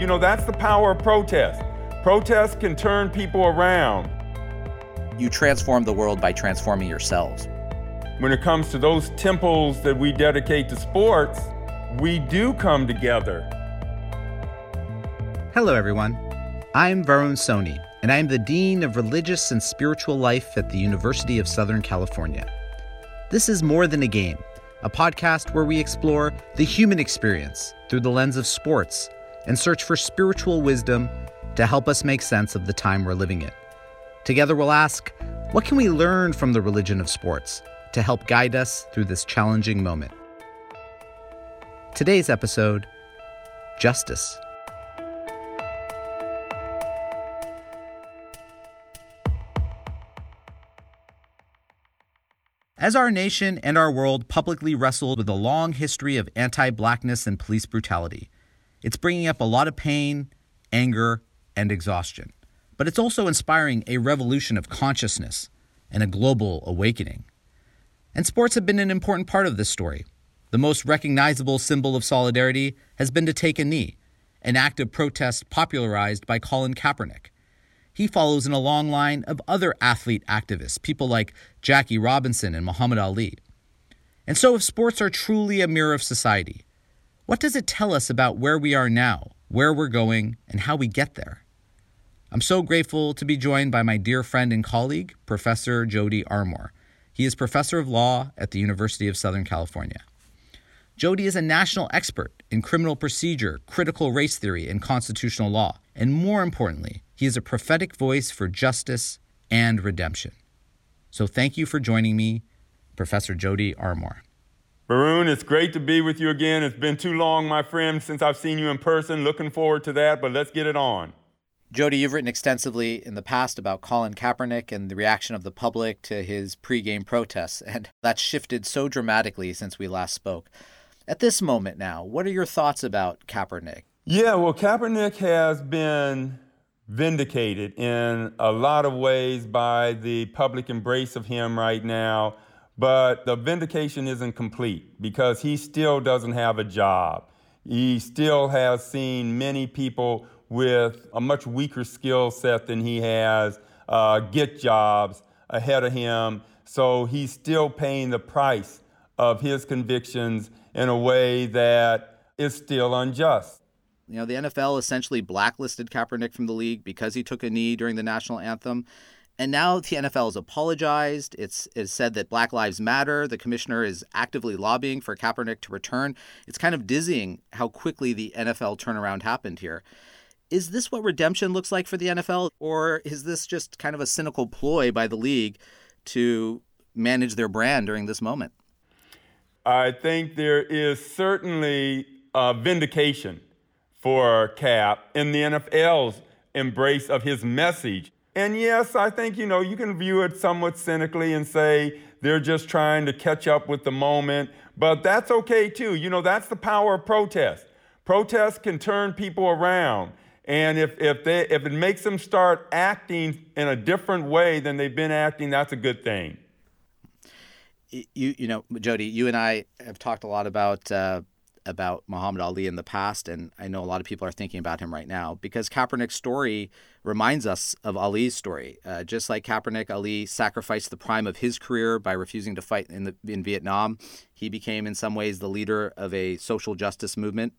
You know, that's the power of protest. Protest can turn people around. You transform the world by transforming yourselves. When it comes to those temples that we dedicate to sports, we do come together. Hello, everyone. I'm Varun Soni, and I'm the Dean of Religious and Spiritual Life at the University of Southern California. This is More Than a Game, a podcast where we explore the human experience through the lens of sports and search for spiritual wisdom to help us make sense of the time we're living in. Together, we'll ask what can we learn from the religion of sports to help guide us through this challenging moment? Today's episode Justice. As our nation and our world publicly wrestled with a long history of anti blackness and police brutality, it's bringing up a lot of pain, anger, and exhaustion. But it's also inspiring a revolution of consciousness and a global awakening. And sports have been an important part of this story. The most recognizable symbol of solidarity has been to take a knee, an act of protest popularized by Colin Kaepernick. He follows in a long line of other athlete activists, people like Jackie Robinson and Muhammad Ali. And so, if sports are truly a mirror of society, what does it tell us about where we are now, where we're going, and how we get there? I'm so grateful to be joined by my dear friend and colleague, Professor Jody Armour. He is professor of law at the University of Southern California. Jody is a national expert in criminal procedure, critical race theory, and constitutional law. And more importantly, he is a prophetic voice for justice and redemption. So thank you for joining me, Professor Jody Armour. Varun, it's great to be with you again. It's been too long, my friend, since I've seen you in person. Looking forward to that, but let's get it on. Jody, you've written extensively in the past about Colin Kaepernick and the reaction of the public to his pregame protests, and that's shifted so dramatically since we last spoke. At this moment now, what are your thoughts about Kaepernick? Yeah, well, Kaepernick has been vindicated in a lot of ways by the public embrace of him right now, but the vindication isn't complete because he still doesn't have a job. He still has seen many people with a much weaker skill set than he has uh, get jobs ahead of him. So he's still paying the price of his convictions in a way that is still unjust. You know, the NFL essentially blacklisted Kaepernick from the league because he took a knee during the national anthem. And now the NFL has apologized. It's, it's said that Black Lives Matter. The commissioner is actively lobbying for Kaepernick to return. It's kind of dizzying how quickly the NFL turnaround happened here. Is this what redemption looks like for the NFL, or is this just kind of a cynical ploy by the league to manage their brand during this moment? I think there is certainly a vindication for Cap in the NFL's embrace of his message. And yes, I think, you know, you can view it somewhat cynically and say they're just trying to catch up with the moment, but that's okay too. You know, that's the power of protest. Protest can turn people around. And if, if, they, if it makes them start acting in a different way than they've been acting, that's a good thing. You, you know, Jody, you and I have talked a lot about uh, about Muhammad Ali in the past, and I know a lot of people are thinking about him right now because Kaepernick's story reminds us of Ali's story. Uh, just like Kaepernick, Ali sacrificed the prime of his career by refusing to fight in the, in Vietnam. He became, in some ways, the leader of a social justice movement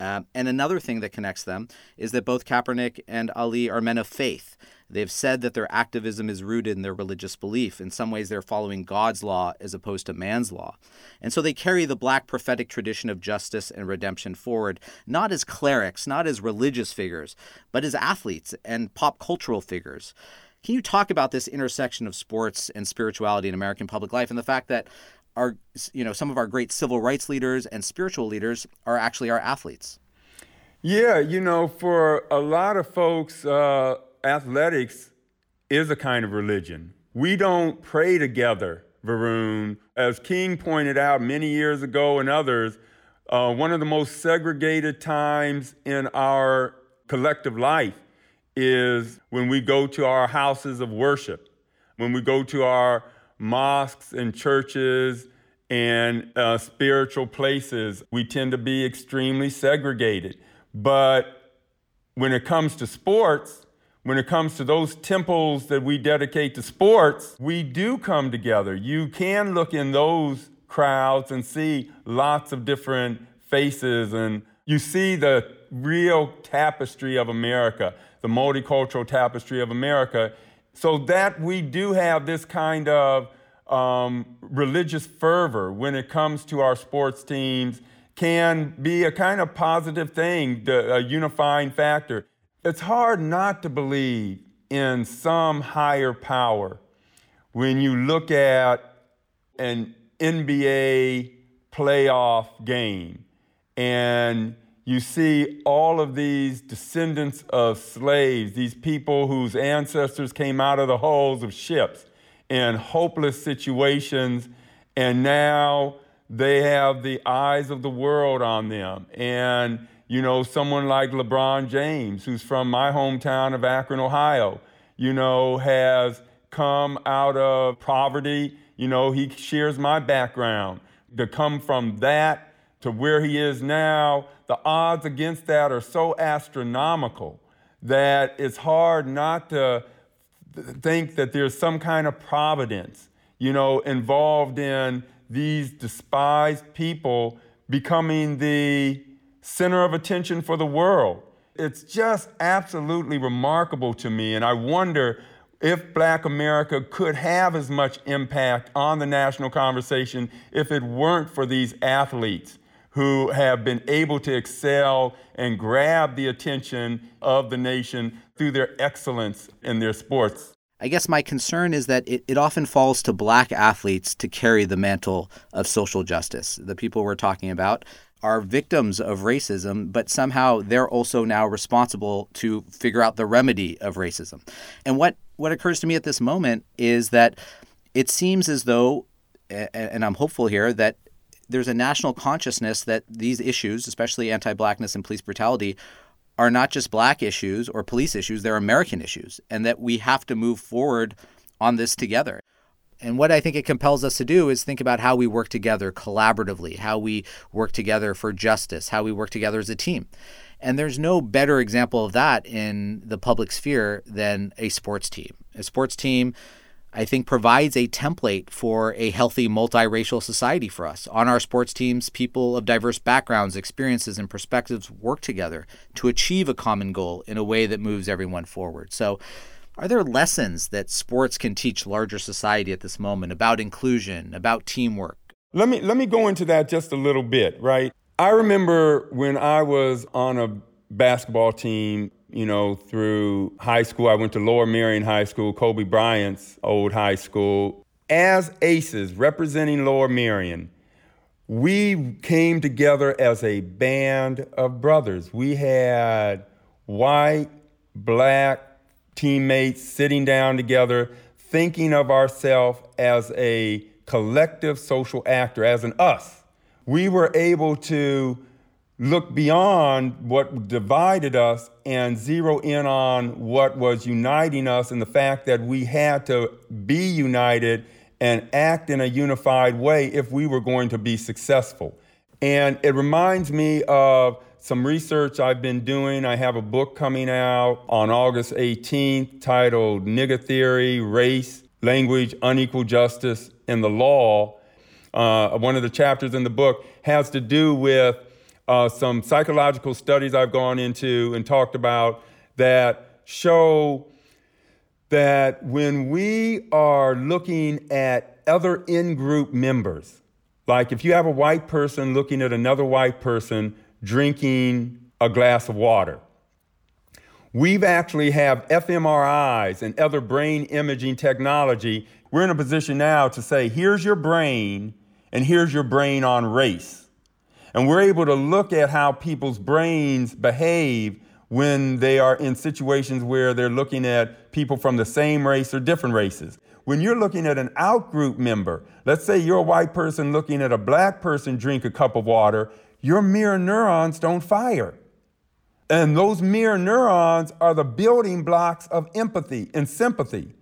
um, and another thing that connects them is that both Kaepernick and Ali are men of faith. They've said that their activism is rooted in their religious belief. In some ways, they're following God's law as opposed to man's law. And so they carry the black prophetic tradition of justice and redemption forward, not as clerics, not as religious figures, but as athletes and pop cultural figures. Can you talk about this intersection of sports and spirituality in American public life and the fact that our you know some of our great civil rights leaders and spiritual leaders are actually our athletes. Yeah, you know, for a lot of folks, uh, athletics is a kind of religion. We don't pray together, Varun. As King pointed out many years ago and others, uh, one of the most segregated times in our collective life is when we go to our houses of worship, when we go to our mosques and churches and uh, spiritual places, we tend to be extremely segregated. But when it comes to sports, when it comes to those temples that we dedicate to sports, we do come together. You can look in those crowds and see lots of different faces, and you see the real tapestry of America, the multicultural tapestry of America. So that we do have this kind of um, religious fervor when it comes to our sports teams can be a kind of positive thing, a unifying factor. It's hard not to believe in some higher power when you look at an NBA playoff game and you see all of these descendants of slaves, these people whose ancestors came out of the hulls of ships in hopeless situations, and now they have the eyes of the world on them. And, you know, someone like LeBron James, who's from my hometown of Akron, Ohio, you know, has come out of poverty. You know, he shares my background. To come from that to where he is now, the odds against that are so astronomical that it's hard not to think that there's some kind of providence, you know, involved in these despised people becoming the center of attention for the world. It's just absolutely remarkable to me, and I wonder if black America could have as much impact on the national conversation if it weren't for these athletes who have been able to excel and grab the attention of the nation through their excellence in their sports. I guess my concern is that it, it often falls to black athletes to carry the mantle of social justice. The people we're talking about are victims of racism, but somehow they're also now responsible to figure out the remedy of racism. And what, what occurs to me at this moment is that it seems as though, and I'm hopeful here, that there's a national consciousness that these issues, especially anti blackness and police brutality, are not just black issues or police issues, they're American issues, and that we have to move forward on this together. And what I think it compels us to do is think about how we work together collaboratively, how we work together for justice, how we work together as a team. And there's no better example of that in the public sphere than a sports team. A sports team I think provides a template for a healthy multiracial society for us. On our sports teams, people of diverse backgrounds, experiences, and perspectives work together to achieve a common goal in a way that moves everyone forward. So, are there lessons that sports can teach larger society at this moment about inclusion, about teamwork? Let me let me go into that just a little bit, right? I remember when I was on a basketball team you know, through high school. I went to Lower Merion High School, Kobe Bryant's old high school. As aces representing Lower Merion, we came together as a band of brothers. We had white, black teammates sitting down together, thinking of ourselves as a collective social actor, as an us. We were able to look beyond what divided us and zero in on what was uniting us and the fact that we had to be united and act in a unified way if we were going to be successful. And it reminds me of some research I've been doing. I have a book coming out on August 18th titled Nigger Theory Race, Language, Unequal Justice, in the Law. Uh, one of the chapters in the book has to do with uh, some psychological studies I've gone into and talked about that show that when we are looking at other in group members, like if you have a white person looking at another white person drinking a glass of water, we've actually have fMRIs and other brain imaging technology. We're in a position now to say, here's your brain, and here's your brain on race. And we're able to look at how people's brains behave when they are in situations where they're looking at people from the same race or different races. When you're looking at an outgroup member, let's say you're a white person looking at a black person drink a cup of water, your mirror neurons don't fire. And those mirror neurons are the building blocks of empathy and sympathy.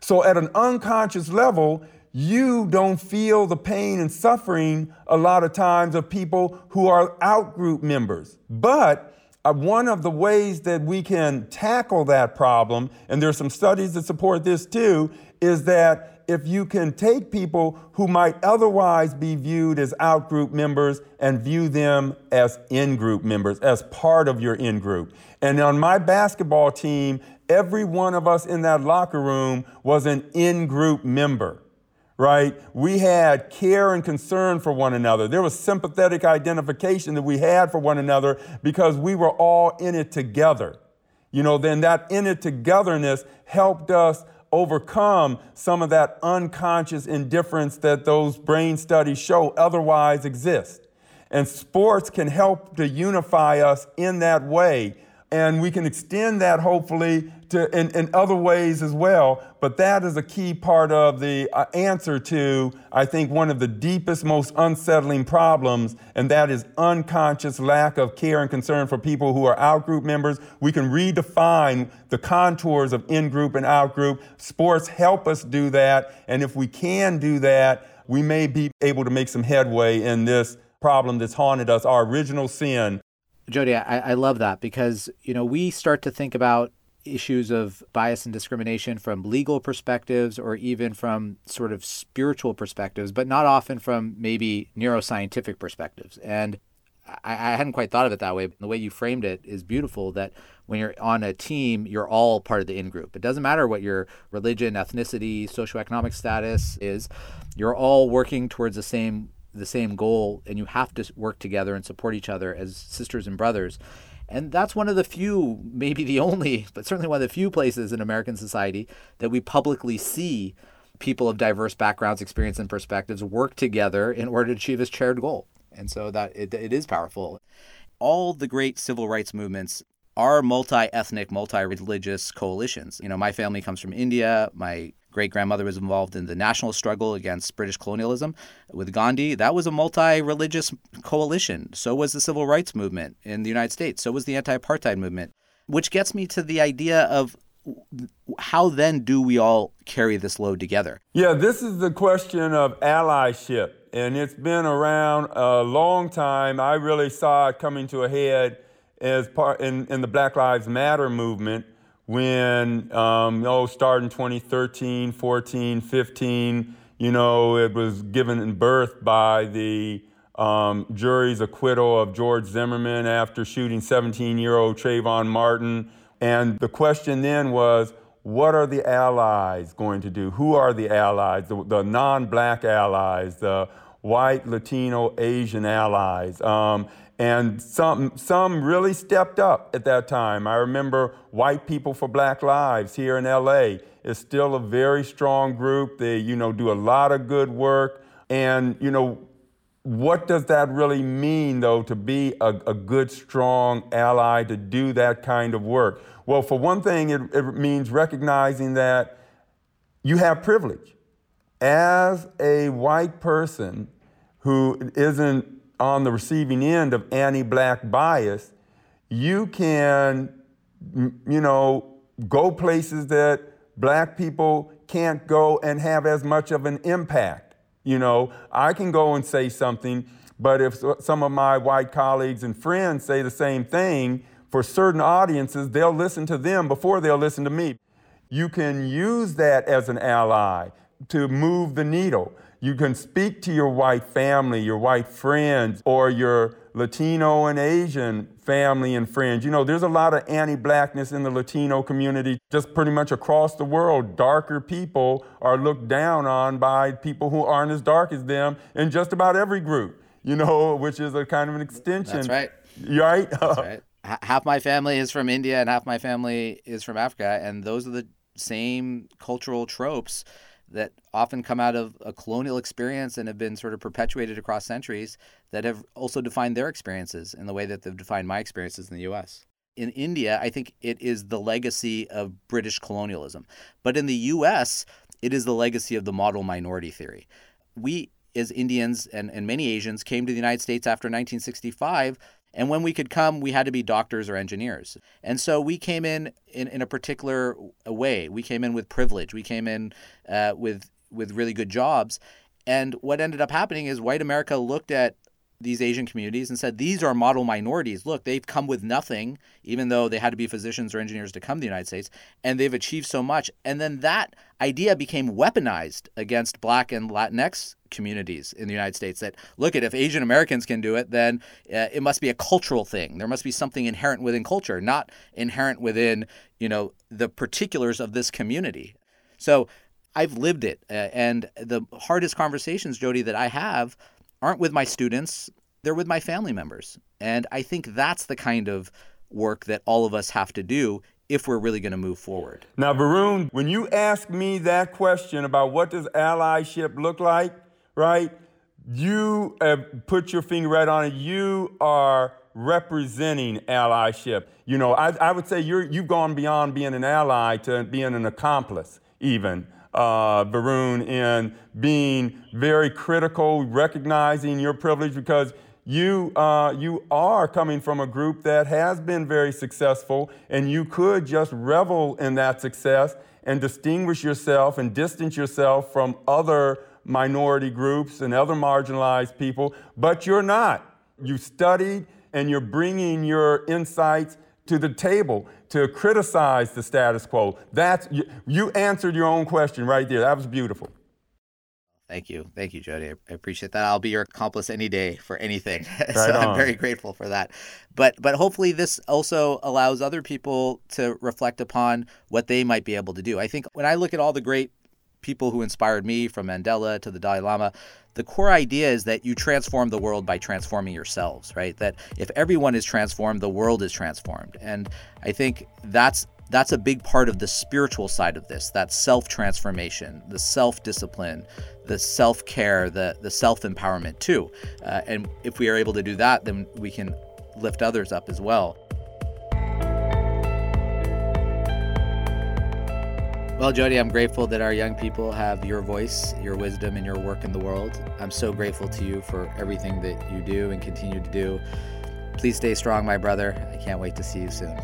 So, at an unconscious level, you don't feel the pain and suffering a lot of times of people who are outgroup members. But uh, one of the ways that we can tackle that problem, and there are some studies that support this too, is that if you can take people who might otherwise be viewed as outgroup members and view them as in group members, as part of your in group. And on my basketball team, every one of us in that locker room was an in group member right? We had care and concern for one another. There was sympathetic identification that we had for one another because we were all in it together. You know, then that in it togetherness helped us overcome some of that unconscious indifference that those brain studies show otherwise exist. And sports can help to unify us in that way and we can extend that hopefully to in, in other ways as well. But that is a key part of the uh, answer to i think one of the deepest most unsettling problems and that is unconscious lack of care and concern for people who are outgroup members. We can redefine the contours of in-group and out-group. Sports help us do that and if we can do that we may be able to make some headway in this problem that's haunted us our original sin Jody, I, I love that because, you know, we start to think about issues of bias and discrimination from legal perspectives or even from sort of spiritual perspectives, but not often from maybe neuroscientific perspectives. And I, I hadn't quite thought of it that way. But The way you framed it is beautiful that when you're on a team, you're all part of the in group. It doesn't matter what your religion, ethnicity, socioeconomic status is, you're all working towards the same the same goal and you have to work together and support each other as sisters and brothers. And that's one of the few, maybe the only, but certainly one of the few places in American society that we publicly see people of diverse backgrounds, experience, and perspectives work together in order to achieve this shared goal. And so that it, it is powerful. All the great civil rights movements are multi-ethnic, multi-religious coalitions. You know, my family comes from India. My great grandmother was involved in the national struggle against British colonialism with Gandhi. That was a multi religious coalition. So was the civil rights movement in the United States. So was the anti apartheid movement, which gets me to the idea of how then do we all carry this load together? Yeah, this is the question of allyship. And it's been around a long time. I really saw it coming to a head as part in, in the Black Lives Matter movement when, um, oh, starting 2013, 14, 15, you know, it was given birth by the um, jury's acquittal of George Zimmerman after shooting 17 year old Trayvon Martin. And the question then was, what are the allies going to do? Who are the allies? The, the non black allies, the white, Latino, Asian allies. Um, and some, some really stepped up at that time. I remember White People for Black Lives here in LA is still a very strong group. They, you know, do a lot of good work. And, you know, what does that really mean, though, to be a, a good, strong ally to do that kind of work? Well, for one thing, it, it means recognizing that you have privilege. As a white person who isn't on the receiving end of anti-black bias, you can, you know, go places that black people can't go and have as much of an impact. You know, I can go and say something, but if some of my white colleagues and friends say the same thing, for certain audiences, they'll listen to them before they'll listen to me. You can use that as an ally to move the needle. You can speak to your white family, your white friends, or your Latino and Asian family and friends. You know, there's a lot of anti blackness in the Latino community just pretty much across the world. Darker people are looked down on by people who aren't as dark as them in just about every group, you know, which is a kind of an extension. That's right. Right? That's right. Half my family is from India and half my family is from Africa, and those are the same cultural tropes that often come out of a colonial experience and have been sort of perpetuated across centuries that have also defined their experiences in the way that they've defined my experiences in the US. In India, I think it is the legacy of British colonialism. But in the US, it is the legacy of the model minority theory. We, as Indians and, and many Asians, came to the United States after 1965 and when we could come, we had to be doctors or engineers. And so we came in in, in a particular way. We came in with privilege. We came in uh, with with really good jobs. And what ended up happening is white America looked at these Asian communities and said, these are model minorities. Look, they've come with nothing, even though they had to be physicians or engineers to come to the United States, and they've achieved so much. And then that idea became weaponized against Black and Latinx communities in the United States. That, look, at if Asian Americans can do it, then uh, it must be a cultural thing. There must be something inherent within culture, not inherent within, you know, the particulars of this community. So I've lived it. Uh, and the hardest conversations, Jody, that I have aren't with my students, they're with my family members. And I think that's the kind of work that all of us have to do if we're really going to move forward. Now, Varun, when you ask me that question about what does allyship look like, right? You put your finger right on it. You are representing allyship. You know, I, I would say you're, you've gone beyond being an ally to being an accomplice, even uh, Varun, in being very critical, recognizing your privilege because you, uh, you are coming from a group that has been very successful, and you could just revel in that success and distinguish yourself and distance yourself from other minority groups and other marginalized people, but you're not. You studied and you're bringing your insights to the table to criticize the status quo. That's you, you answered your own question right there. That was beautiful. Thank you. Thank you, Jody. I appreciate that. I'll be your accomplice any day for anything. Right so on. I'm very grateful for that. But but hopefully this also allows other people to reflect upon what they might be able to do. I think when I look at all the great people who inspired me from Mandela to the Dalai Lama, the core idea is that you transform the world by transforming yourselves, right? That if everyone is transformed, the world is transformed. And I think that's that's a big part of the spiritual side of this that self-transformation the self-discipline the self-care the, the self-empowerment too uh, and if we are able to do that then we can lift others up as well Well, Jody, I'm grateful that our young people have your voice, your wisdom, and your work in the world. I'm so grateful to you for everything that you do and continue to do. Please stay strong, my brother. I can't wait to see you soon.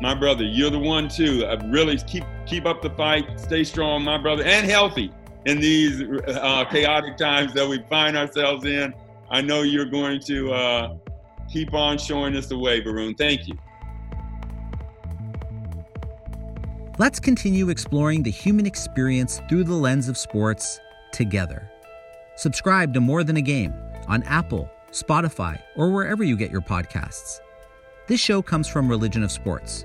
My brother, you're the one too. I really keep keep up the fight. Stay strong, my brother, and healthy in these uh, chaotic times that we find ourselves in. I know you're going to uh, keep on showing us the way, Varun. Thank you. Let's continue exploring the human experience through the lens of sports together. Subscribe to More Than a Game on Apple, Spotify, or wherever you get your podcasts. This show comes from Religion of Sports.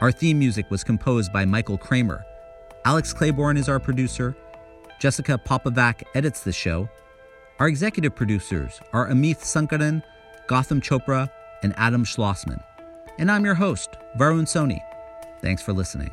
Our theme music was composed by Michael Kramer. Alex Claiborne is our producer. Jessica Popovac edits the show. Our executive producers are Amith Sankaran, Gotham Chopra, and Adam Schlossman. And I'm your host, Varun Soni. Thanks for listening.